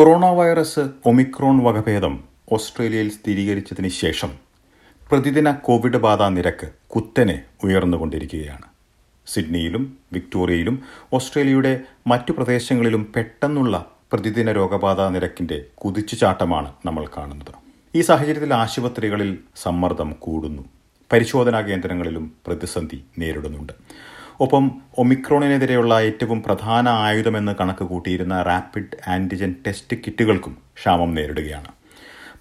Corona virus Omicron വകഭേദം ഓസ്ട്രേലിയയിൽ സ്ഥിരീകരിച്ചതിന് ശേഷം പ്രതിദിന കോവിഡ് ബാധാ നിരക്ക് കുത്തനെ ഉയർന്നുകൊണ്ടിരിക്കുകയാണ്. സിഡ്നിയിലും വിക്ടോറിയയിലും ഓസ്ട്രേലിയയുടെ മറ്റു പ്രദേശങ്ങളിലും പെട്ടെന്നുള്ള പ്രതിദിന രോഗബാധാ നിരക്കിന്റെ കുതിച്ചുചാട്ടമാണ് നമ്മൾ കാണുന്നത്. ഈ സാഹചര്യത്തിൽ ആശുപത്രികളിൽ സമ്മർദ്ദം കൂടുന്നു. പരിശോധനാ കേന്ദ്രങ്ങളിലും പ്രതിസന്ധി നേരിടുന്നുണ്ട്. ഒപ്പം ഒമിക്രോണിനെതിരെയുള്ള ഏറ്റവും പ്രധാന ആയുധമെന്ന് കണക്ക് കൂട്ടിയിരുന്ന റാപ്പിഡ് ആന്റിജൻ ടെസ്റ്റ് കിറ്റുകൾക്കും ക്ഷാമം നേരിടുകയാണ്.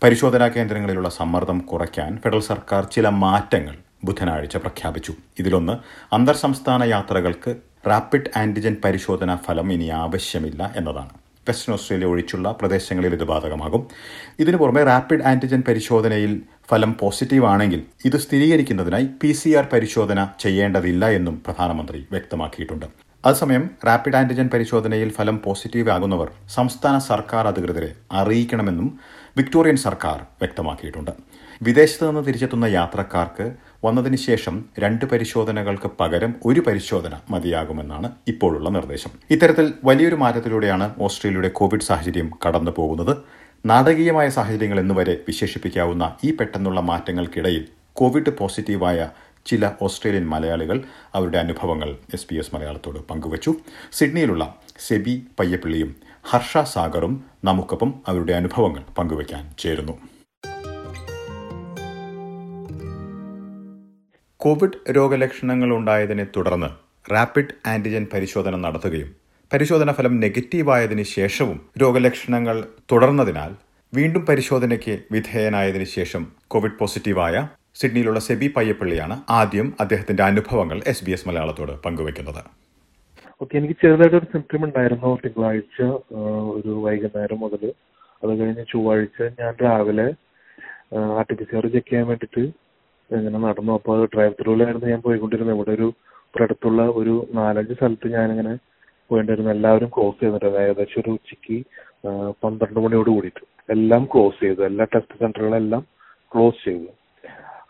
പരിശോധനാ കേന്ദ്രങ്ങളിലുള്ള സമ്മർദ്ദം കുറയ്ക്കാൻ ഫെഡറൽ സർക്കാർ ചില മാറ്റങ്ങൾ ബുധനാഴ്ച പ്രഖ്യാപിച്ചു. ഇതിലൊന്ന് അന്തർ സംസ്ഥാന യാത്രകൾക്ക് റാപ്പിഡ് ആന്റിജൻ പരിശോധനാ ഫലം ഇനി ആവശ്യമില്ല എന്നതാണ്. വെസ്റ്റേൺ ഓസ്ട്രേലിയ ഒഴിച്ചുള്ള പ്രദേശങ്ങളിൽ ഇത് ബാധകമാകും. ഇതിനു പുറമെ റാപ്പിഡ് ആന്റിജൻ പരിശോധനയിൽ ഫലം പോസിറ്റീവാണെങ്കിൽ ഇത് സ്ഥിരീകരിക്കുന്നതിനായി പി സി ആർ പരിശോധന ചെയ്യേണ്ടതില്ല എന്നും പ്രധാനമന്ത്രി വ്യക്തമാക്കിയിട്ടുണ്ട്. അതേസമയം റാപ്പിഡ് ആന്റിജൻ പരിശോധനയിൽ ഫലം പോസിറ്റീവ് ആകുന്നവർ സംസ്ഥാന സർക്കാർ അധികൃതരെ അറിയിക്കണമെന്നും വിക്ടോറിയൻ സർക്കാർ വ്യക്തമാക്കിയിട്ടുണ്ട്. വിദേശത്ത് നിന്ന് തിരിച്ചെത്തുന്ന യാത്രക്കാർക്ക് വന്നതിന് ശേഷം രണ്ട് പരിശോധനകൾക്ക് പകരം ഒരു പരിശോധന മതിയാകുമെന്നാണ് ഇപ്പോഴുള്ള നിർദ്ദേശം. ഇത്തരത്തിൽ വലിയൊരു മാറ്റത്തിലൂടെയാണ് ഓസ്ട്രേലിയയുടെ കോവിഡ് സാഹചര്യം കടന്നു പോകുന്നത് നാടകീയമായ സാഹചര്യങ്ങൾ എന്നുവരെ വിശേഷിപ്പിക്കാവുന്ന ഈ പെട്ടെന്നുള്ള മാറ്റങ്ങൾക്കിടയിൽ കോവിഡ് പോസിറ്റീവായ ചില ഓസ്ട്രേലിയൻ മലയാളികൾ അവരുടെ അനുഭവങ്ങൾ എസ് പി എസ് മലയാളത്തോട് പങ്കുവച്ചു. സിഡ്നിയിലുള്ള സെബി പയ്യപ്പിള്ളിയും ഹർഷ സാഗറും നമുക്കൊപ്പം അവരുടെ അനുഭവങ്ങൾ പങ്കുവയ്ക്കാൻ ചേരുന്നു. കോവിഡ് രോഗലക്ഷണങ്ങൾ ഉണ്ടായതിനെ തുടർന്ന് റാപ്പിഡ് ആന്റിജൻ പരിശോധന നടത്തുകയും പരിശോധന ഫലം നെഗറ്റീവായതിനു ശേഷവും രോഗലക്ഷണങ്ങൾ തുടർന്നതിനാൽ വീണ്ടും പരിശോധനയ്ക്ക് വിധേയനായതിനു ശേഷം കോവിഡ് പോസിറ്റീവായ സിഡ്നിയിലുള്ള സെബി പയ്യപ്പള്ളിയാണ് ആദ്യം അദ്ദേഹത്തിന്റെ അനുഭവങ്ങൾ എസ് ബി എസ് മലയാളത്തോട് പങ്കുവയ്ക്കുന്നത്. ഓക്കെ എനിക്ക് ചെറുതായിട്ടൊരു സിംറ്റം ഉണ്ടായിരുന്നു. തിങ്കളാഴ്ച ഒരു വൈകുന്നേരം മുതൽ. അത് കഴിഞ്ഞ് ചൊവ്വാഴ്ച ഞാൻ രാവിലെ R P C R check ചെയ്യാൻ വേണ്ടിയിട്ട് ഇങ്ങനെ നടന്നു. അപ്പോൾ ഡ്രൈവ് ത്രൂലായിരുന്നു ഞാൻ പോയിക്കൊണ്ടിരുന്നത്. ഇവിടെ ഒരു ഇവിടെ അടുത്തുള്ള ഒരു നാലഞ്ച് സ്ഥലത്ത് ഞാനിങ്ങനെ പോയിണ്ടായിരുന്നു എല്ലാവരും ക്ലോസ് ചെയ്തിട്ടുണ്ട്. ഏകദേശം ഒരു ഉച്ചയ്ക്ക് പന്ത്രണ്ട് മണിയോട് കൂടിയിട്ട് എല്ലാം ക്ലോസ് ചെയ്തു. എല്ലാ ടെസ്റ്റ് സെന്ററുകളെല്ലാം ക്ലോസ് ചെയ്തു.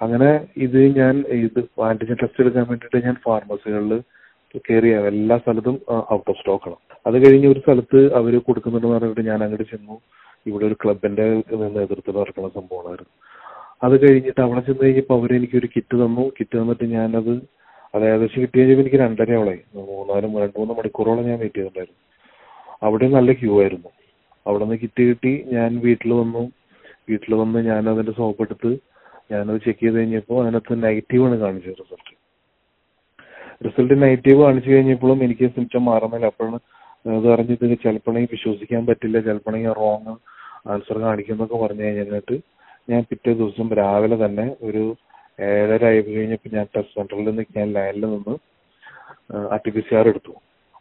അങ്ങനെ ഇത് ഞാൻ ഇത് ആന്റിജൻ ടെസ്റ്റ് എടുക്കാൻ വേണ്ടിയിട്ട് ഞാൻ ഫാർമസികളിൽ കയറിയ എല്ലാ സ്ഥലത്തും ഔട്ട് ഓഫ് സ്റ്റോക്ക് ആണ്. അത് കഴിഞ്ഞ് ഒരു സ്ഥലത്ത് അവർ കൊടുക്കുന്നുണ്ടെന്ന് പറഞ്ഞിട്ട് ഞാൻ അങ്ങോട്ട് ചെന്നു. ഇവിടെ ഒരു ക്ലബിന്റെ നേതൃത്വത്തിൽ നടക്കുന്ന സംഭവമായിരുന്നു. അത് കഴിഞ്ഞിട്ട് അവിടെ ചെന്ന് കഴിഞ്ഞപ്പോൾ അവർ എനിക്ക് ഒരു കിറ്റ് തന്നു. കിറ്റ് തന്നിട്ട് ഞാനത് അത് ഏകദേശം കിട്ടിയ എനിക്ക് രണ്ടര അവളായി രണ്ടു മൂന്ന് മണിക്കൂറോളം ഞാൻ വെയിറ്റ് ചെയ്തിട്ടുണ്ടായിരുന്നു. അവിടെ നല്ല ക്യൂ ആയിരുന്നു. അവിടെ നിന്ന് കിറ്റ് കിട്ടി ഞാൻ വീട്ടിൽ വന്നു. വീട്ടിൽ വന്ന് ഞാൻ അതിന്റെ സോപ്പ് എടുത്ത് ഞാനത് ചെക്ക് ചെയ്ത് കഴിഞ്ഞപ്പോൾ അതിനകത്ത് നെഗറ്റീവ് ആണ് കാണിച്ചത് റിസൾട്ട് റിസൾട്ട് നെഗറ്റീവ് കാണിച്ചു കഴിഞ്ഞപ്പോഴും എനിക്ക് സിംറ്റം മാറുന്നില്ല. അപ്പോഴാണ് അത് അറിഞ്ഞിട്ട് ചിലപ്പോഴെങ്കിൽ വിശ്വസിക്കാൻ പറ്റില്ല ചിലപ്പോഴെങ്കിൽ റോങ് ആൻസർ കാണിക്കുന്നൊക്കെ പറഞ്ഞു കഴിഞ്ഞിട്ട് ഞാൻ പിറ്റേ ദിവസം രാവിലെ തന്നെ ഒരു ഏഴര ആയി കഴിഞ്ഞപ്പോൾ ഞാൻ ടെസ്റ്റ് സെന്ററിൽ നിന്ന് ഞാൻ ലൈനിൽ നിന്ന് R T P C R എടുത്തു.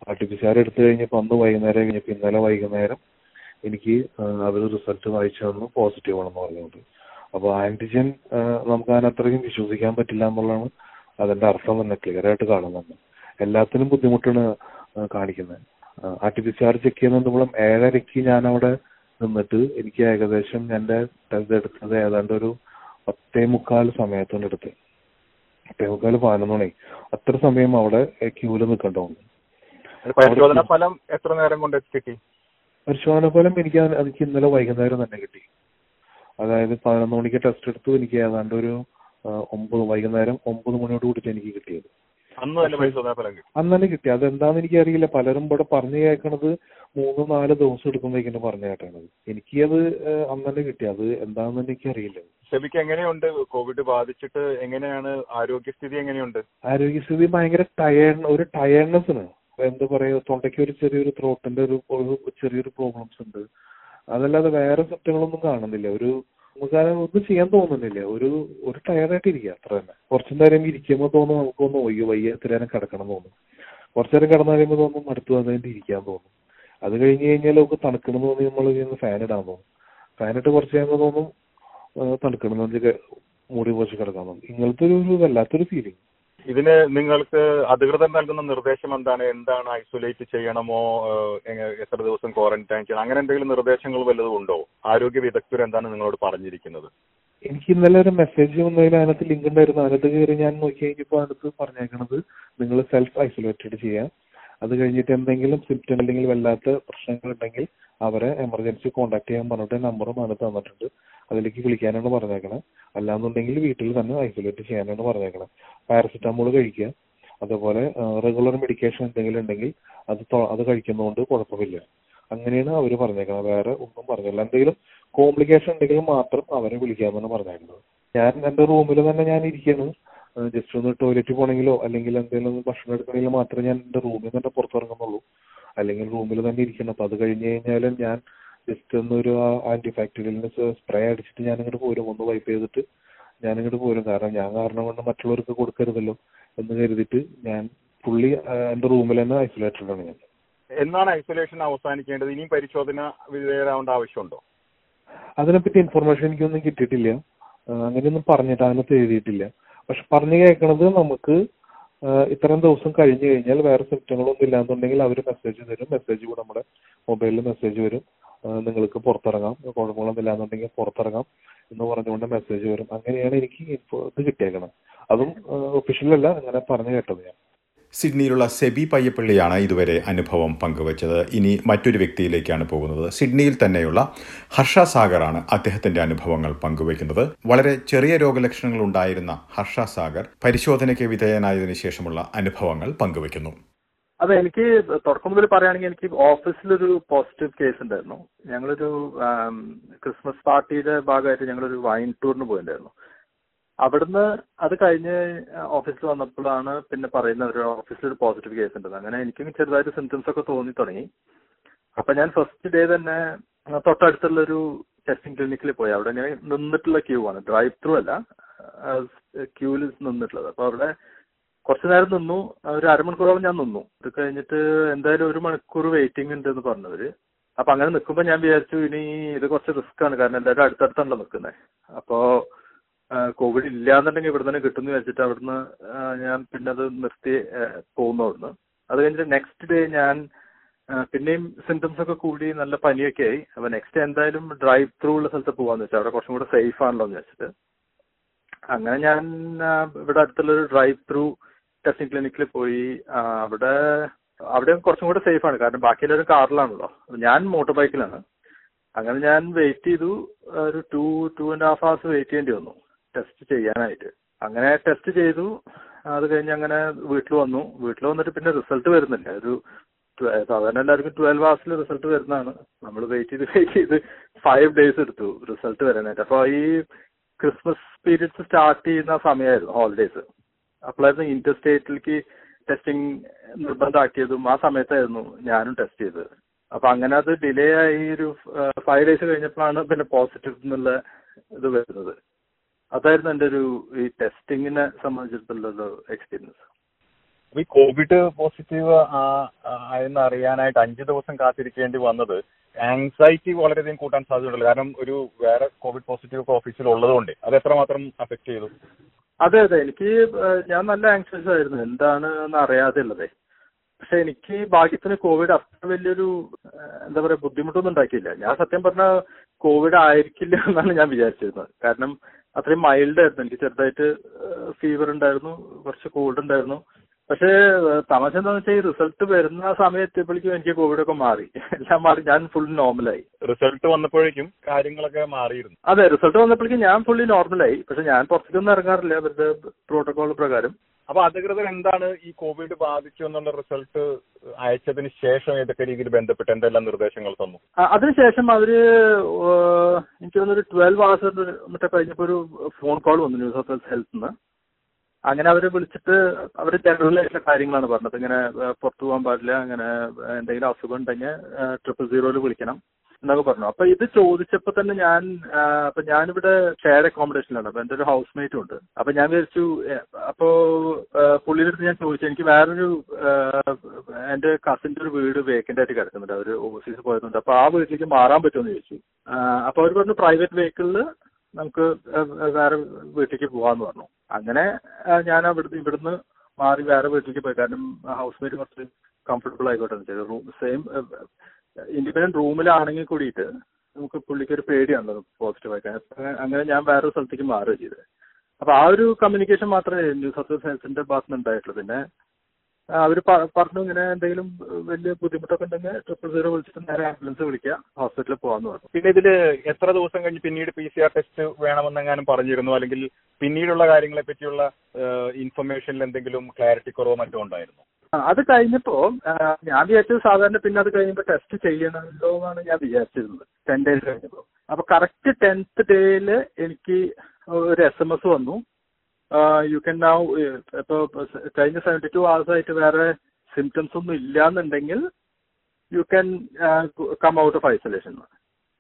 R T P C R എടുത്തു കഴിഞ്ഞപ്പോൾ അന്ന് വൈകുന്നേരം കഴിഞ്ഞപ്പോൾ ഇന്നലെ വൈകുന്നേരം എനിക്ക് അവർ റിസൾട്ട് വായിച്ചു തന്നു പോസിറ്റീവ് ആണെന്ന് പറഞ്ഞുകൊണ്ട്. അപ്പോൾ ആന്റിജൻ നമുക്ക് അതിനത്രയും വിശ്വസിക്കാൻ പറ്റില്ല എന്നുള്ളതാണ് അതിന്റെ അർത്ഥം തന്നെ ക്ലിയർ ആയിട്ട് കാണുന്നുണ്ട് എല്ലാത്തിനും ബുദ്ധിമുട്ടാണ് കാണിക്കുന്നത്. R T P C R check ചെയ്യുന്നതുമ്പോഴും ഏഴരയ്ക്ക് ഞാൻ അവിടെ നിന്നിട്ട് എനിക്ക് ഏകദേശം എന്റെ ടെസ്റ്റ് എടുത്തത് ഏതാണ്ട് ഒരു പത്തേ മുക്കാൽ സമയത്താണ് എടുത്തത് പത്തേ മുക്കാൽ പതിനൊന്ന് മണി അത്ര സമയം അവിടെ ക്യൂൽ നിൽക്കണ്ടോണ്ട് പരിശോധന ഫലം എത്ര നേരം കൊണ്ട് കിട്ടി? പരിശോധന ഫലം എനിക്ക് എനിക്ക് ഇന്നലെ വൈകുന്നേരം തന്നെ കിട്ടി. അതായത് പതിനൊന്ന് മണിക്ക് ടെസ്റ്റ് എടുത്തു എനിക്ക് ഏതാണ്ട് ഒരു ഒമ്പത് വൈകുന്നേരം ഒമ്പത് മണിയോട് കൂടിയിട്ട് എനിക്ക് കിട്ടിയത്. അന്ന് തന്നെ കിട്ടി. അതെന്താന്ന് എനിക്ക് അറിയില്ല പലരും ഇവിടെ പറഞ്ഞു കേൾക്കണത് മൂന്ന് നാല് ദിവസം എടുക്കുമ്പോഴേക്കും പറഞ്ഞു കേട്ടത് എനിക്ക് അത് അന്ന് തന്നെ കിട്ടി. അത് എന്താണെന്ന് എനിക്ക് അറിയില്ല ഷെബിക്ക് എങ്ങനെയുണ്ട്? കോവിഡ് ബാധിച്ചിട്ട് എങ്ങനെയാണ്? ആരോഗ്യസ്ഥിതി എങ്ങനെയുണ്ട്? ആരോഗ്യസ്ഥിതി ഭയങ്കര ടയേർഡ് ഒരു ടയേർഡ്നെസ് ആണ് എന്താ പറയാ തൊണ്ടയ്ക്ക് ഒരു ചെറിയൊരു ത്രോട്ടിന്റെ ഒരു ചെറിയൊരു പ്രോബ്ലംസ് ഉണ്ട്. അതല്ലാതെ വേറെ സെപ്റ്റങ്ങളൊന്നും കാണുന്നില്ല. ഒരു നമുക്ക് ഒന്നും ചെയ്യാൻ തോന്നുന്നില്ല. ഒരു ഒരു ടയർഡായിട്ട് ഇരിക്കുക അത്ര തന്നെ. കുറച്ചു നേരം ഇരിക്കുമ്പോൾ തോന്നും നമുക്കൊന്ന് ഒയ്യോ വയ്യ എത്ര നേരം കിടക്കണം തോന്നും. കുറച്ചു നേരം കിടന്നു കഴിയുമ്പോൾ തോന്നും അടുത്ത് വന്നിട്ട് ഇരിക്കാൻ തോന്നും. അത് കഴിഞ്ഞ് കഴിഞ്ഞാൽ നമുക്ക് തണുക്കണം തോന്നി നമ്മൾ ഇങ്ങനെ ഫാൻ ഇടാൻ തോന്നും. ഫാൻ ഇട്ട് കുറച്ച് കഴിയുമ്പോൾ തോന്നും തണുക്കണം എന്ന് മൂടി കുറച്ച് കിടക്കാൻ തോന്നും. ഇങ്ങനത്തെ ഒരു വല്ലാത്തൊരു ഫീലിംഗ് ഇതിന് നിങ്ങൾക്ക് അധികൃതർ നൽകുന്ന നിർദ്ദേശം എന്താണ്? എന്താണ് ഐസൊലേറ്റ് ചെയ്യണമോ? എത്ര ദിവസം ക്വാറന്റൈൻ ചെയ്യണം? അങ്ങനെ എന്തെങ്കിലും നിർദ്ദേശങ്ങൾ വല്ലതും ഉണ്ടോ? ആരോഗ്യ വിദഗ്ധർ എന്താണ് നിങ്ങളോട് പറഞ്ഞിരിക്കുന്നത്? എനിക്ക് ഇന്നലെ ഒരു മെസ്സേജ് വന്നതിൽ അതിനകത്ത് ലിങ്ക് ഉണ്ടായിരുന്നു. അതിനകത്ത് കയറി ഞാൻ നോക്കി കഴിഞ്ഞപ്പോൾ അതിനകത്ത് പറഞ്ഞേക്കണത് നിങ്ങൾ സെൽഫ് ഐസൊലേറ്റഡ് ചെയ്യാം. അത് കഴിഞ്ഞിട്ട് എന്തെങ്കിലും സിംറ്റം അല്ലെങ്കിൽ വല്ലാത്ത പ്രശ്നങ്ങൾ ഉണ്ടെങ്കിൽ അവരെ എമർജൻസി കോൺടാക്ട് ചെയ്യാൻ പറഞ്ഞിട്ട് നമ്പർ അതിന് തന്നിട്ടുണ്ട്. അതിലേക്ക് വിളിക്കാനാണ് പറഞ്ഞേക്കണേ. അല്ലാന്നുണ്ടെങ്കിൽ വീട്ടിൽ തന്നെ ഐസൊലേറ്റ് ചെയ്യാനാണ് പറഞ്ഞേക്കണേ. പാരസിറ്റമോൾ കഴിക്കുക. അതുപോലെ റെഗുലർ മെഡിക്കേഷൻ എന്തെങ്കിലും ഉണ്ടെങ്കിൽ അത് അത് കഴിക്കുന്നതുകൊണ്ട് കുഴപ്പമില്ല. അങ്ങനെയാണ് അവർ പറഞ്ഞേക്കുന്നത് വേറെ ഒന്നും പറഞ്ഞില്ല. എന്തെങ്കിലും കോംപ്ലിക്കേഷൻ ഉണ്ടെങ്കിൽ മാത്രം അവരെ വിളിക്കാമെന്നാണ് പറഞ്ഞേക്കുന്നത് ഞാൻ എന്റെ റൂമിൽ തന്നെ ഞാൻ ഇരിക്കുകയാണ് ജസ്റ്റ് ഒന്ന് ടോയ്ലറ്റ് പോകണമെങ്കിലോ അല്ലെങ്കിൽ എന്തെങ്കിലും ഭക്ഷണം എടുക്കണമെങ്കിലോ മാത്രമേ ഞാൻ എന്റെ റൂമിൽ തന്നെ പുറത്തിറങ്ങുന്നുള്ളൂ. അല്ലെങ്കിൽ റൂമിൽ തന്നെ ഇരിക്കണം അപ്പൊ അത് കഴിഞ്ഞ് കഴിഞ്ഞാലും ഞാൻ ജസ്റ്റ് ഒന്നൊരു ആന്റി ബാക്ടീരിയലിന് സ്പ്രേ അടിച്ചിട്ട് ഞാൻ ഇങ്ങോട്ട് പോരും. ഒന്ന് വൈപ്പ് ചെയ്തിട്ട് ഞാൻ ഇങ്ങോട്ട് പോരും. കാരണം ഞാൻ കാരണം കൊണ്ട് മറ്റുള്ളവർക്ക് കൊടുക്കരുതല്ലോ എന്ന് കരുതിയിട്ട് ഞാൻ പുള്ളി എന്റെ റൂമിൽ തന്നെ ഐസൊലേറ്റഡാണ് ഞാൻ. എന്നാണ് ഐസൊലേഷൻ അവസാനിക്കേണ്ടത്? ഇനിയും പരിശോധന വിധേയരാവേണ്ട ആവശ്യമുണ്ടോ? അതിനെപ്പറ്റി ഇൻഫർമേഷൻ എനിക്കൊന്നും കിട്ടിയിട്ടില്ല. അങ്ങനെയൊന്നും പറഞ്ഞിട്ട് അതിനകത്ത് എഴുതിയിട്ടില്ല. പക്ഷെ പറഞ്ഞു കേൾക്കണത് നമുക്ക് ഇത്രയും ദിവസം കഴിഞ്ഞു കഴിഞ്ഞാൽ വേറെ സിംറ്റങ്ങളൊന്നും ഇല്ലാന്നുണ്ടെങ്കിൽ അവർ മെസ്സേജ് തരും. മെസ്സേജ് കൂടെ നമ്മുടെ മൊബൈലിൽ മെസ്സേജ് വരും. നിങ്ങൾക്ക് പുറത്തിറങ്ങാം. കുഴപ്പങ്ങളൊന്നും ഇല്ലാന്നുണ്ടെങ്കിൽ പുറത്തിറങ്ങാം എന്ന് പറഞ്ഞുകൊണ്ട് മെസ്സേജ് വരും. അങ്ങനെയാണ് എനിക്ക് ഇപ്പോൾ ഇത് കിട്ടിയേക്കണം അതും ഒഫീഷ്യൽ അല്ല അങ്ങനെ പറഞ്ഞു കേട്ടത് ഞാൻ. സിഡ്നിയിലുള്ള സെബി പയ്യപ്പള്ളിയാണ് ഇതുവരെ അനുഭവം പങ്കുവച്ചത്. ഇനി മറ്റൊരു വ്യക്തിയിലേക്കാണ് പോകുന്നത്. സിഡ്നിയിൽ തന്നെയുള്ള ഹർഷ സാഗറാണ് അദ്ദേഹത്തിന്റെ അനുഭവങ്ങൾ പങ്കുവയ്ക്കുന്നത്. വളരെ ചെറിയ രോഗലക്ഷണങ്ങൾ ഉണ്ടായിരുന്ന ഹർഷ സാഗർ പരിശോധനയ്ക്ക് വിധേയനായതിനു ശേഷമുള്ള അനുഭവങ്ങൾ പങ്കുവയ്ക്കുന്നു. അതെ എനിക്ക് തുടക്കം മുതൽ പറയുകയാണെങ്കിൽ എനിക്ക് ഓഫീസിലൊരു പോസിറ്റീവ് കേസ് ഉണ്ടായിരുന്നു. ഞങ്ങളൊരു ക്രിസ്മസ് പാർട്ടിയുടെ ഭാഗമായിട്ട് ഞങ്ങളൊരു വൈൻ ടൂറിന് പോയിട്ടുണ്ടായിരുന്നു അവിടുന്ന് അത് കഴിഞ്ഞ് ഓഫീസിൽ വന്നപ്പോഴാണ് പിന്നെ പറയുന്ന ഒരു ഓഫീസിൽ ഒരു പോസിറ്റീവ് കേസ് ഉണ്ടെന്ന്. അങ്ങനെ എനിക്കും ചെറുതായിട്ട് സിംറ്റംസ് ഒക്കെ തോന്നി തുടങ്ങി. അപ്പൊ ഞാൻ ഫസ്റ്റ് ഡേ തന്നെ തൊട്ടടുത്തുള്ള ഒരു ടെസ്റ്റിംഗ് ക്ലിനിക്കിൽ പോയി. അവിടെ ഞാൻ നിന്നിട്ടുള്ള ക്യൂ ആണ്. ഡ്രൈവ് ത്രൂ അല്ല ക്യൂവിൽ നിന്നിട്ടുള്ളത്. അപ്പൊ അവിടെ കുറച്ചു നേരം നിന്നു. ഒരു അരമണിക്കൂറോളം ഞാൻ നിന്നു. ഇത് കഴിഞ്ഞിട്ട് എന്തായാലും ഒരു മണിക്കൂർ വെയിറ്റിംഗ് ഉണ്ട് എന്ന് പറഞ്ഞവര്. അപ്പൊ അങ്ങനെ നിൽക്കുമ്പോൾ ഞാൻ വിചാരിച്ചു ഇനി ഇത് കുറച്ച് റിസ്ക് ആണ്. കാരണം എല്ലാവരും അടുത്തടുത്താണല്ലോ നിൽക്കുന്നത് അപ്പോ കോവിഡ് ഇല്ലാന്നുണ്ടെങ്കിൽ ഇവിടെ തന്നെ കിട്ടുമെന്ന് വെച്ചിട്ട് അവിടുന്ന് ഞാൻ പിന്നെ അത് നിർത്തി പോകുന്നു അവിടുന്ന്. അത് കഴിഞ്ഞിട്ട് നെക്സ്റ്റ് ഡേ ഞാൻ പിന്നെയും സിംറ്റംസ് ഒക്കെ കൂടി നല്ല പനിയൊക്കെ ആയി. അപ്പൊ നെക്സ്റ്റ് എന്തായാലും ഡ്രൈവ് ത്രൂ ഉള്ള സ്ഥലത്ത് പോവാന്ന് വെച്ചാൽ അവിടെ കുറച്ചും കൂടെ സേഫ് ആണല്ലോ എന്ന് വെച്ചിട്ട് അങ്ങനെ ഞാൻ ഇവിടെ അടുത്തുള്ള ഒരു ഡ്രൈവ് ത്രൂ ടെസ്റ്റിംഗ് ക്ലിനിക്കിൽ പോയി. അവിടെ അവിടെ കുറച്ചും കൂടെ സേഫ് ആണ്. കാരണം ബാക്കി എല്ലാവരും കാറിലാണല്ലോ. ഞാൻ മോട്ടോർ ബൈക്കിലാണ് അങ്ങനെ ഞാൻ വെയിറ്റ് ചെയ്തു. ഒരു two two and half hours wait ചെയ്യേണ്ടി വന്നു. ടെസ്റ്റ് ചെയ്യാനായിട്ട്. അങ്ങനെ ടെസ്റ്റ് ചെയ്തു. അത് കഴിഞ്ഞ് അങ്ങനെ വീട്ടിൽ വന്നു. വീട്ടിൽ വന്നിട്ട് പിന്നെ റിസൾട്ട് വരുന്നില്ല. ഒരു സാധാരണ എല്ലാവർക്കും ട്വൽവ് ഹവേഴ്സിൽ റിസൾട്ട് വരുന്നതാണ്. നമ്മൾ വെയിറ്റ് ചെയ്ത് വെയിറ്റ് ചെയ്ത് ഫൈവ് ഡേയ്സ് എടുത്തു റിസൾട്ട് വരാനായിട്ട്. അപ്പോൾ ഈ ക്രിസ്മസ് പീരീഡ്സ് സ്റ്റാർട്ട് ചെയ്യുന്ന സമയമായിരുന്നു ഹോളിഡേയ്സ് അപ്പോഴായിരുന്നു ഇന്റർ സ്റ്റേറ്റിലേക്ക് ടെസ്റ്റിംഗ് നിർബന്ധമാക്കിയതും ആ സമയത്തായിരുന്നു ഞാനും ടെസ്റ്റ് ചെയ്തത്. അപ്പൊ അങ്ങനെ അത് ഡിലേ ആയി ഒരു ഫൈവ് ഡേയ്സ് കഴിഞ്ഞപ്പോഴാണ് പിന്നെ പോസിറ്റീവ് എന്നുള്ള ഇത് വരുന്നത്. അതായിരുന്നു എന്റെ ഒരു ഈ ടെസ്റ്റിങ്ങിനെ സംബന്ധിച്ചിടത്തുള്ള എക്സ്പീരിയൻസ് ഈ കോവിഡ് പോസിറ്റീവ് എന്ന് അറിയാനായിട്ട് അഞ്ചു ദിവസം കാത്തിരിക്കേണ്ടി വന്നത് ആങ്സൈറ്റി വളരെയധികം കൂട്ടാൻ സാധ്യതയുണ്ടല്ലോ. കാരണം ഒരു വേറെ കോവിഡ് പോസിറ്റീവ് ഒക്കെ ഓഫീസിൽ ഉള്ളതുകൊണ്ട് അത് എത്രമാത്രം അഫക്ട് ചെയ്തു? അതെ അതെ. എനിക്ക് ഞാൻ നല്ല ആങ്സൈസ് ആയിരുന്നു. എന്താണ് എന്ന് അറിയാതെ ഉള്ളതേ. പക്ഷെ എനിക്ക് ഭാഗ്യത്തിന് കോവിഡ് അത്ര വലിയൊരു എന്താ പറയാ ബുദ്ധിമുട്ടൊന്നും ഉണ്ടാക്കിയില്ല. ഞാൻ സത്യം പറഞ്ഞ കോവിഡ് ആയിരിക്കില്ല എന്നാണ് ഞാൻ വിചാരിച്ചിരുന്നത്. കാരണം അത്രയും മൈൽഡ് ആയിരുന്നു. എനിക്ക് ചെറുതായിട്ട് ഫീവർ ഉണ്ടായിരുന്നു കുറച്ച് കോൾഡ് ഉണ്ടായിരുന്നു. പക്ഷെ തമാശ എന്താണെന്ന് വെച്ചാൽ ഈ റിസൾട്ട് വരുന്ന സമയം എത്തിയപ്പോഴേക്കും എനിക്ക് കോവിഡ് ഒക്കെ മാറി. എല്ലാം മാറി. ഞാൻ ഫുൾ നോർമലായി റിസൾട്ട് വന്നപ്പോഴേക്കും കാര്യങ്ങളൊക്കെ മാറിയിരുന്നു. അതെ റിസൾട്ട് വന്നപ്പോഴേക്കും ഞാൻ ഫുള്ളി നോർമലായി പക്ഷെ ഞാൻ പുറത്തേക്കൊന്നും ഇറങ്ങാറില്ല. അവരുടെ പ്രോട്ടോകോൾ പ്രകാരം. അപ്പൊ അധികൃതർ എന്താണ് ഈ കോവിഡ് ബാധിച്ചു എന്നുള്ള റിസൾട്ട് അയച്ചതിന് ശേഷം ഏതൊക്കെ രീതിയിൽ ബന്ധപ്പെട്ട് എന്തെല്ലാം നിർദ്ദേശങ്ങൾ തന്നു? അതിനുശേഷം അവർ എനിക്ക് തോന്നുന്നു ഒരു ട്വൽവ് അവേഴ്സ് മറ്റേ കഴിഞ്ഞപ്പോ ഒരു ഫോൺ കോൾ വന്നു ന്യൂസ് ഓഫ് ഹെൽത്ത് നിന്ന് അങ്ങനെ അവരെ വിളിച്ചിട്ട് അവർ ജനറലായിട്ടുള്ള കാര്യങ്ങളാണ് പറഞ്ഞത്. ഇങ്ങനെ പുറത്തു പോകാൻ പാടില്ല അങ്ങനെ എന്തെങ്കിലും അസുഖം ഉണ്ടെങ്കിൽ ട്രിപ്പിൾ വിളിക്കണം. എന്നൊക്കെ പറഞ്ഞു. അപ്പൊ ഇത് ചോദിച്ചപ്പോ തന്നെ ഞാൻ അപ്പൊ ഞാനിവിടെ ഷെയർ അക്കോമഡേഷനിലാണ് അപ്പൊ എന്റെ ഒരു ഹൗസ് മേറ്റും ഉണ്ട്. അപ്പൊ ഞാൻ വിചാരിച്ചു അപ്പോ പുള്ളിയുടെ അടുത്ത് ഞാൻ ചോദിച്ചു. എനിക്ക് വേറൊരു എന്റെ കസിന്റെ ഒരു വീട് വേക്കന്റ് ആയിട്ട് കിടക്കുന്നുണ്ട്. അവർ ഓവർസീസ് പോയതുകൊണ്ട്. അപ്പൊ ആ വീട്ടിലേക്ക് മാറാൻ പറ്റുമെന്ന് ചോദിച്ചു. അപ്പൊ അവർ പറഞ്ഞു പ്രൈവറ്റ് വെഹിക്കിളിൽ നമുക്ക് വേറെ വീട്ടിലേക്ക് പോവാന്ന് പറഞ്ഞു. അങ്ങനെ ഞാൻ അവിടുന്ന് ഇവിടുന്ന് മാറി വേറെ വീട്ടിലേക്ക് പോയി. കാരണം ഹൗസ് മേറ്റ് കുറച്ച് കംഫർട്ടബിൾ ആയിക്കോട്ടെ റൂം സെയിം ഇൻഡിപെൻഡന്റ് റൂമിലാണെങ്കിൽ കൂടിയിട്ട് നമുക്ക് പുള്ളിക്ക് ഒരു പേടിയാണല്ലോ പോസിറ്റീവ് അപ്പൊ അങ്ങനെ ഞാൻ വേറൊരു സ്ഥലത്തേക്ക് മാറുക ചെയ്തത് അപ്പൊ ആ ഒരു കമ്മ്യൂണിക്കേഷൻ മാത്രമേ ന്യൂ സൗത്ത് ഹെൽത്തിന്റെ ഭാഗത്ത് ഉണ്ടായിട്ടുള്ളൂ. പിന്നെ അവർ പറഞ്ഞു ഇങ്ങനെ എന്തെങ്കിലും വലിയ ബുദ്ധിമുട്ടൊക്കെ ഉണ്ടെങ്കിൽ ട്രിപ്പിൾ സീറോ വിളിച്ചിട്ട് നേരെ ആംബുലൻസ് വിളിക്കുക ഹോസ്പിറ്റലിൽ പോകാന്ന് പറഞ്ഞു. പിന്നെ ഇതിൽ എത്ര ദിവസം കഴിഞ്ഞ് പിന്നീട് പി സി ആർ ടെസ്റ്റ് വേണമെന്നെങ്ങാനും പറഞ്ഞിരുന്നു? അല്ലെങ്കിൽ പിന്നീടുള്ള കാര്യങ്ങളെ പറ്റിയുള്ള ഇൻഫർമേഷനിൽ എന്തെങ്കിലും ക്ലാരിറ്റി കുറവോ മറ്റോ ഉണ്ടായിരുന്നു? അത് കഴിഞ്ഞപ്പോ ഞാൻ വിചാരിച്ചത് സാധാരണ പിന്നെ അത് കഴിയുമ്പോൾ ടെസ്റ്റ് ചെയ്യണമല്ലോ എന്നാണ് ഞാൻ വിചാരിച്ചിരുന്നത്. ടെൻ ഡേയ്സ് കഴിഞ്ഞപ്പോൾ അപ്പൊ കറക്റ്റ് ടെൻത്ത് ഡേയിൽ എനിക്ക് ഒരു എസ് എം എസ് വന്നു. യു കെൻ നൗ ഇപ്പൊ കഴിഞ്ഞ സെവന്റി ടു അവേഴ്സ് ആയിട്ട് വേറെ സിംറ്റംസ് ഒന്നും ഇല്ലാന്നുണ്ടെങ്കിൽ you can come out of isolation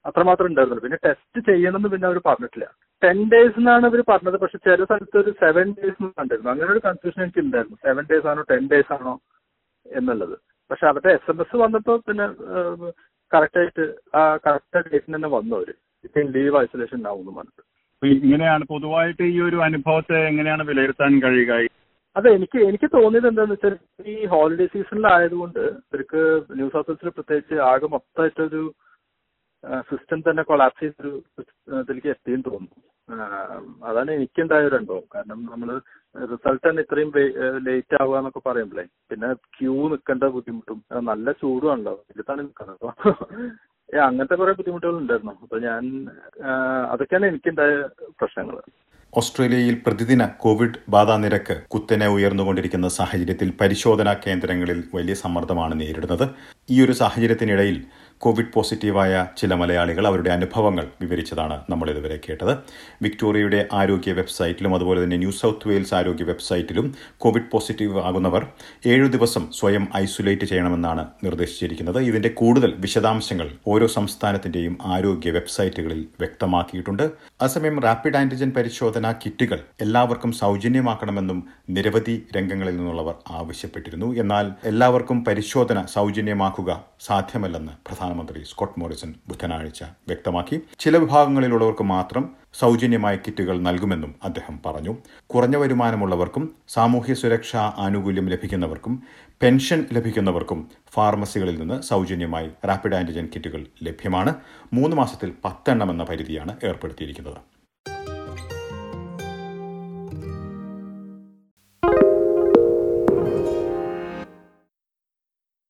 അത്രമാത്രം ഉണ്ടായിരുന്നു പിന്നെ ടെസ്റ്റ് ചെയ്യണമെന്ന് പിന്നെ അവർ പറഞ്ഞിട്ടില്ല. ടെൻ ഡേയ്സ് എന്നാണ് അവർ പറഞ്ഞത്. പക്ഷെ ചില സ്ഥലത്ത് ഒരു സെവൻ ഡേയ്സ് കണ്ടിരുന്നു. അങ്ങനെ ഒരു കൺഫ്യൂഷൻ എനിക്ക് ഉണ്ടായിരുന്നു സെവൻ ഡേയ്സ് ആണോ ടെൻ ഡേയ്സ് ആണോ എന്നുള്ളത്. പക്ഷെ അവരുടെ എസ് എം എസ് വന്നപ്പോൾ പിന്നെ കറക്റ്റ് ആയിട്ട് ആ കറക്റ്റ് ഡേറ്റിന് തന്നെ വന്നു ഇപ്പൊ ലീവ് ഐസൊലേഷൻ ഉണ്ടാവും എന്ന് പറഞ്ഞിട്ട്. ഇങ്ങനെയാണ് പൊതുവായിട്ട് ഈ ഒരു അനുഭവത്തെ എങ്ങനെയാണ് വിലയിരുത്താൻ കഴിയുക? അതെ എനിക്ക് എനിക്ക് തോന്നിയത് എന്താണെന്ന് വെച്ചാൽ ഈ ഹോളിഡേ സീസണിലായതുകൊണ്ട് ഇവർക്ക് ന്യൂസ് സൗത്ത് വെയിൽസിൽ പ്രത്യേകിച്ച് ആകെ മൊത്തമായിട്ടൊരു സിസ്റ്റം തന്നെ കൊളാപ്സ് ചെയ്തൊരു ഇതിലേക്ക് എത്തിയെന്ന് തോന്നുന്നു. അതാണ് എനിക്കുണ്ടായ ഒരു അനുഭവം. കാരണം നമ്മൾ റിസൾട്ട് തന്നെ ഇത്രയും ലേറ്റ് ആവുക എന്നൊക്കെ പറയുമ്പോഴേ പിന്നെ ക്യൂ നിൽക്കേണ്ട ബുദ്ധിമുട്ടും നല്ല ചൂടുമാണല്ലോ ഇതിലാണ് നിൽക്കുന്നത്. അപ്പൊ ഏ, അങ്ങനത്തെ കുറെ ബുദ്ധിമുട്ടുകൾ ഉണ്ടായിരുന്നു അപ്പൊ ഞാൻ അതൊക്കെയാണ് എനിക്കുണ്ടായ പ്രശ്നങ്ങൾ ഓസ്ട്രേലിയയിൽ പ്രതിദിന കോവിഡ് ബാധാ നിരക്ക് കുത്തനെ ഉയർന്നുകൊണ്ടിരിക്കുന്ന സാഹചര്യത്തിൽ പരിശോധനാ കേന്ദ്രങ്ങളിൽ വലിയ സമ്മർദ്ദമാണ് നേരിടുന്നത്. ഈ ഒരു സാഹചര്യത്തിനിടയിൽ കോവിഡ് പോസിറ്റീവായ ചില മലയാളികൾ അവരുടെ അനുഭവങ്ങൾ വിവരിച്ചതാണ് നമ്മൾ ഇതുവരെ കേട്ടത്. വിക്ടോറിയയുടെ ആരോഗ്യ വെബ്സൈറ്റിലും അതുപോലെ തന്നെ ന്യൂ സൗത്ത് വെയിൽസ് ആരോഗ്യ വെബ്സൈറ്റിലും കോവിഡ് പോസിറ്റീവ് ആകുന്നവർ ഏഴു ദിവസം സ്വയം ഐസൊലേറ്റ് ചെയ്യണമെന്നാണ് നിർദ്ദേശിച്ചിരിക്കുന്നത്. ഇതിന്റെ കൂടുതൽ വിശദാംശങ്ങൾ ഓരോ സംസ്ഥാനത്തിന്റെയും ആരോഗ്യ വെബ്സൈറ്റുകളിൽ വ്യക്തമാക്കിയിട്ടുണ്ട്. അസമയം റാപ്പിഡ് ആന്റിജൻ പരിശോധന കിറ്റുകൾ എല്ലാവർക്കും സൗജന്യമാക്കണമെന്നും നിരവധി രംഗങ്ങളിൽ നിന്നുള്ളവർ ആവശ്യപ്പെട്ടിരുന്നു. എന്നാൽ എല്ലാവർക്കും പരിശോധന സൗജന്യമാക്കുക സാധ്യമല്ലെന്ന് പ്രധാനമന്ത്രി സ്കോട്ട് മോറിസൺ ബുധനാഴ്ച വ്യക്തമാക്കി. ചില വിഭാഗങ്ങളിലുള്ളവർക്ക് മാത്രം സൗജന്യമായ കിറ്റുകൾ നൽകുമെന്നും അദ്ദേഹം പറഞ്ഞു. കുറഞ്ഞ വരുമാനമുള്ളവർക്കും സാമൂഹ്യ സുരക്ഷാ ആനുകൂല്യം ലഭിക്കുന്നവർക്കും പെൻഷൻ ലഭിക്കുന്നവർക്കും ഫാർമസികളിൽ നിന്ന് സൗജന്യമായി റാപ്പിഡ് ആന്റിജൻ കിറ്റുകൾ ലഭ്യമാണ്. മൂന്ന് മാസത്തിൽ പത്തെണ്ണം എന്ന പരിധിയാണ് ഏർപ്പെടുത്തിയിരിക്കുന്നത്.